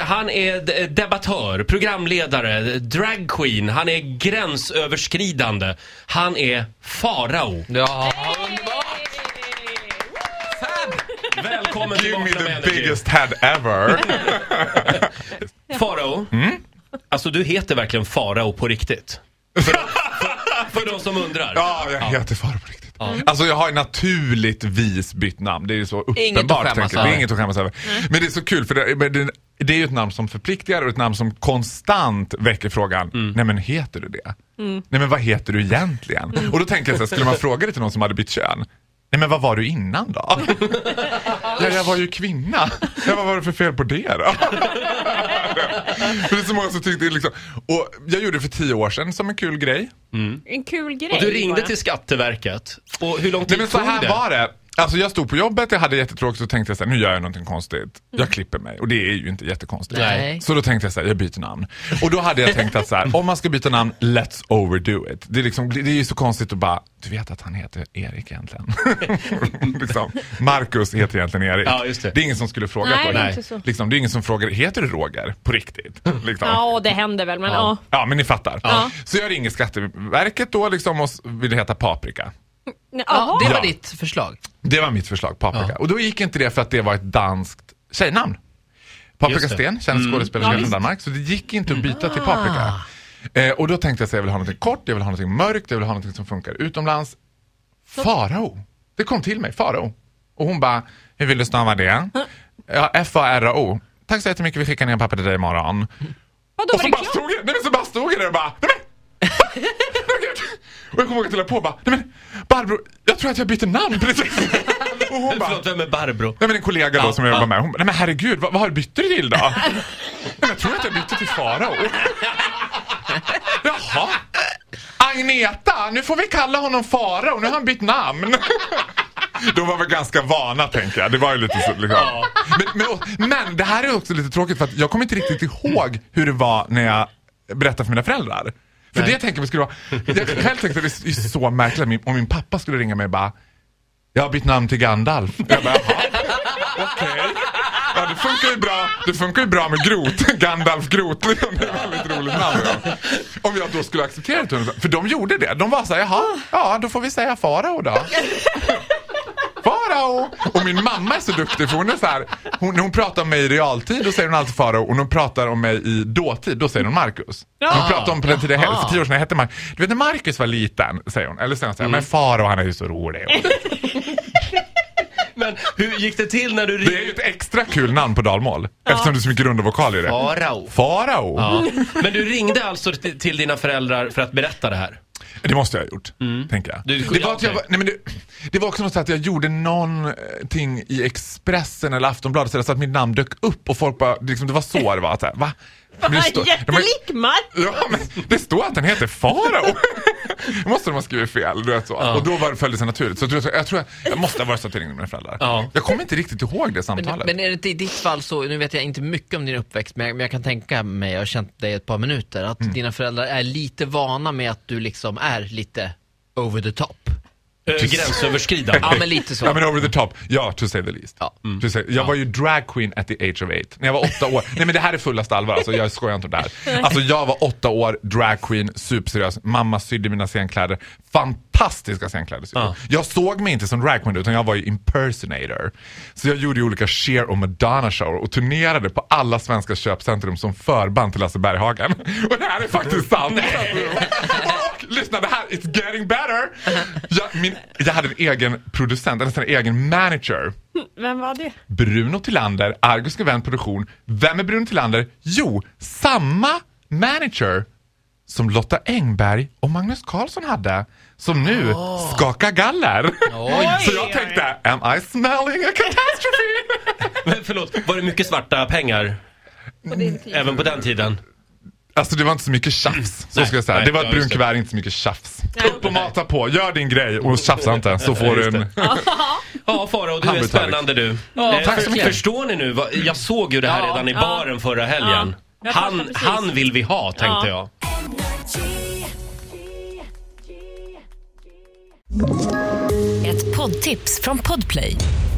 Han är d- debattör, programledare, dragqueen. Han är gränsöverskridande. Han är farao. Ja, underbart! Välkommen till Give me med the Energy. biggest head ever. Farao. Alltså du heter verkligen farao på riktigt. För, för, för de som undrar. Ja, jag heter Farao på riktigt. Alltså jag har naturligtvis bytt namn. Det är ju så Inget att uppenbart. skämmas. Det är inget att skämmas över. Men det är så kul för det, det, det är ju ett namn som förpliktigar och ett namn som konstant väcker frågan. Nej men heter du det? Nej men vad heter du egentligen? Och då tänker jag så här, skulle man fråga det till någon som hade bytt kön? Nej men vad var du innan då? ja, jag var ju kvinna. Ja, vad var det för fel på det då? för det är så många som tyckte liksom. Och jag gjorde det för tio år sedan som en kul grej. En kul grej Och du ringde bara. till Skatteverket. Och hur lång Nej tid men så tog här det? var det. Alltså jag stod på jobbet, jag hade jättetråkigt så tänkte jag så här, nu gör jag någonting konstigt. Jag klipper mig och det är ju inte jättekonstigt. Nej. Så då tänkte jag så här, jag byter namn. Och då hade jag tänkt att så här, om man ska byta namn, let's overdo it. Det är, liksom, det är ju så konstigt att bara, du vet att han heter Erik egentligen. liksom, Marcus heter egentligen Erik. Ja, just det. är ingen som skulle fråga Nej, det är Nej. inte så. Liksom, det är ingen som frågar, heter du Roger? På riktigt. Liksom. Ja, det händer väl, men ja. Ja, men ni fattar. Ja. Så jag ringer Skatteverket då liksom och vill heta Paprika. Ja, det var Ja. ditt förslag. Det var mitt förslag, Paprika. Och då gick inte det för att det var ett danskt tjejnamn. Paprika. Sten, känd skådespelerska Ja, från. Danmark. Så det gick inte att byta till Paprika. Eh, och då tänkte jag att jag vill ha något kort, jag vill ha något mörkt, jag vill ha något som funkar utomlands. Farao. Det kom till mig, Farao. Och hon bara, hur vill du stava det? Ja, F-A-R-A-O. Tack så jättemycket, vi skickar ner en papper till dig imorgon. Vadå, Och var så det bara, klart? stod jag, nej men så bara stod jag där och bara, nej men. Och jag kommer ihåg att jag på och bara, nej men Barbro, jag tror att jag byter namn precis. Och hon bara, Förlåt, vem är Barbro? nej men en kollega då Ja, som jag ja. jobbar med, hon bara, nej men herregud, vad, vad har du till då? nej men jag tror att jag bytte till Farao. Jaha. Agneta, nu får vi kalla honom Farao, nu har han bytt namn. De var väl ganska vana tänker jag. Det var ju lite så, liksom. men, men, men det här är också lite tråkigt för att jag kommer inte riktigt ihåg hur det var när jag berättade för mina föräldrar. För det tänker jag skulle vara, jag själv tänkte det är så märkligt om min pappa skulle ringa mig och bara Jag har bytt namn till Gandalf. Jag bara, jaha, okej. Ja det funkar ju bra, det funkar ju bra med Grot, Gandalf Grot. Det är ett väldigt roligt namn. Ja. Om jag då skulle acceptera det. För de gjorde det. De var så här, jaha, ja då får vi säga Farao då. Farao! Och min mamma är så duktig för hon är så här, hon, hon pratar om mig i realtid då säger hon alltid Farao och när hon pratar om mig i dåtid då säger hon Marcus. När hon pratar om på den tiden, för tio år sedan jag hette Marcus. Du vet när Marcus var liten, säger hon. Eller säger hon så här, men Farao han är ju så rolig. Men hur gick det till när du Det är ringde? ju ett extra kul namn på dalmål. Eftersom det är så mycket runda vokaler i det. Farao. Farao. Ja. Men du ringde alltså till dina föräldrar för att berätta det här? Det måste jag ha gjort, tänker jag. Du- det, var att jag var, nej men det, det var också något så att jag gjorde någonting i Expressen eller Aftonbladet så att mitt namn dök upp och folk bara, liksom, det var så det var. Så här, va? Men det står- Jättelik Mark! Ja, men det står att den heter Farao. Det måste de ha skrivit fel. Du vet så. Ja. Och då var det följde sig naturligt. Så jag tror, jag, tror jag, jag måste ha varit så att jag ringde mina föräldrar. Ja. Jag kommer inte riktigt ihåg det Men, samtalet. men är det i ditt fall så, nu vet jag inte mycket om din uppväxt, men jag, men jag kan tänka mig, jag har känt dig ett par minuter, att dina föräldrar är lite vana med att du liksom är lite over the top. Äh, gränsöverskridande? Ja, men lite så. Ja men over the top, ja to say the least. Ja. To say, jag var ju drag queen at the age of eight. När jag var åtta år, nej men det här är fullaste allvar alltså, jag skojar inte om det här. Alltså jag var åtta år, drag queen, superseriös, mamma sydde mina scenkläder, fantastiska scenkläder. sydde. Ja. Jag såg mig inte som drag queen utan jag var ju impersonator. Så jag gjorde ju olika Cher och Madonna shower och turnerade på alla svenska köpcentrum som förband till Lasse Berghagen. Och det här är faktiskt sant. Och lyssna, det här, it's getting better. Jag, min, jag hade en egen producent, en nästan egen manager. Vem var det? Bruno Tillander, Argus Event Produktion. Vem är Bruno Tillander? Jo, samma manager som Lotta Engberg och Magnus Carlsson hade. Som nu skakar galler. Oj. Så jag tänkte, am I smelling a catastrophe? Men förlåt, var det mycket svarta pengar På även på den tiden? Alltså det var inte så mycket tjafs, så Nej, ska jag säga. nej, det var ett just det. brunkuvert, inte så mycket tjafs. Nej, Upp och mata på, gör din grej och tjafsa inte så får du en... det. Ja, Farao, du är spännande du. Ja, Eh, tack så mycket. Förstår ni nu? vad- Jag såg ju det här Ja. redan i Ja. baren förra helgen. Ja, jag fattar Han, precis. han vill vi ha, tänkte Ja. jag. Ett poddtips från Podplay.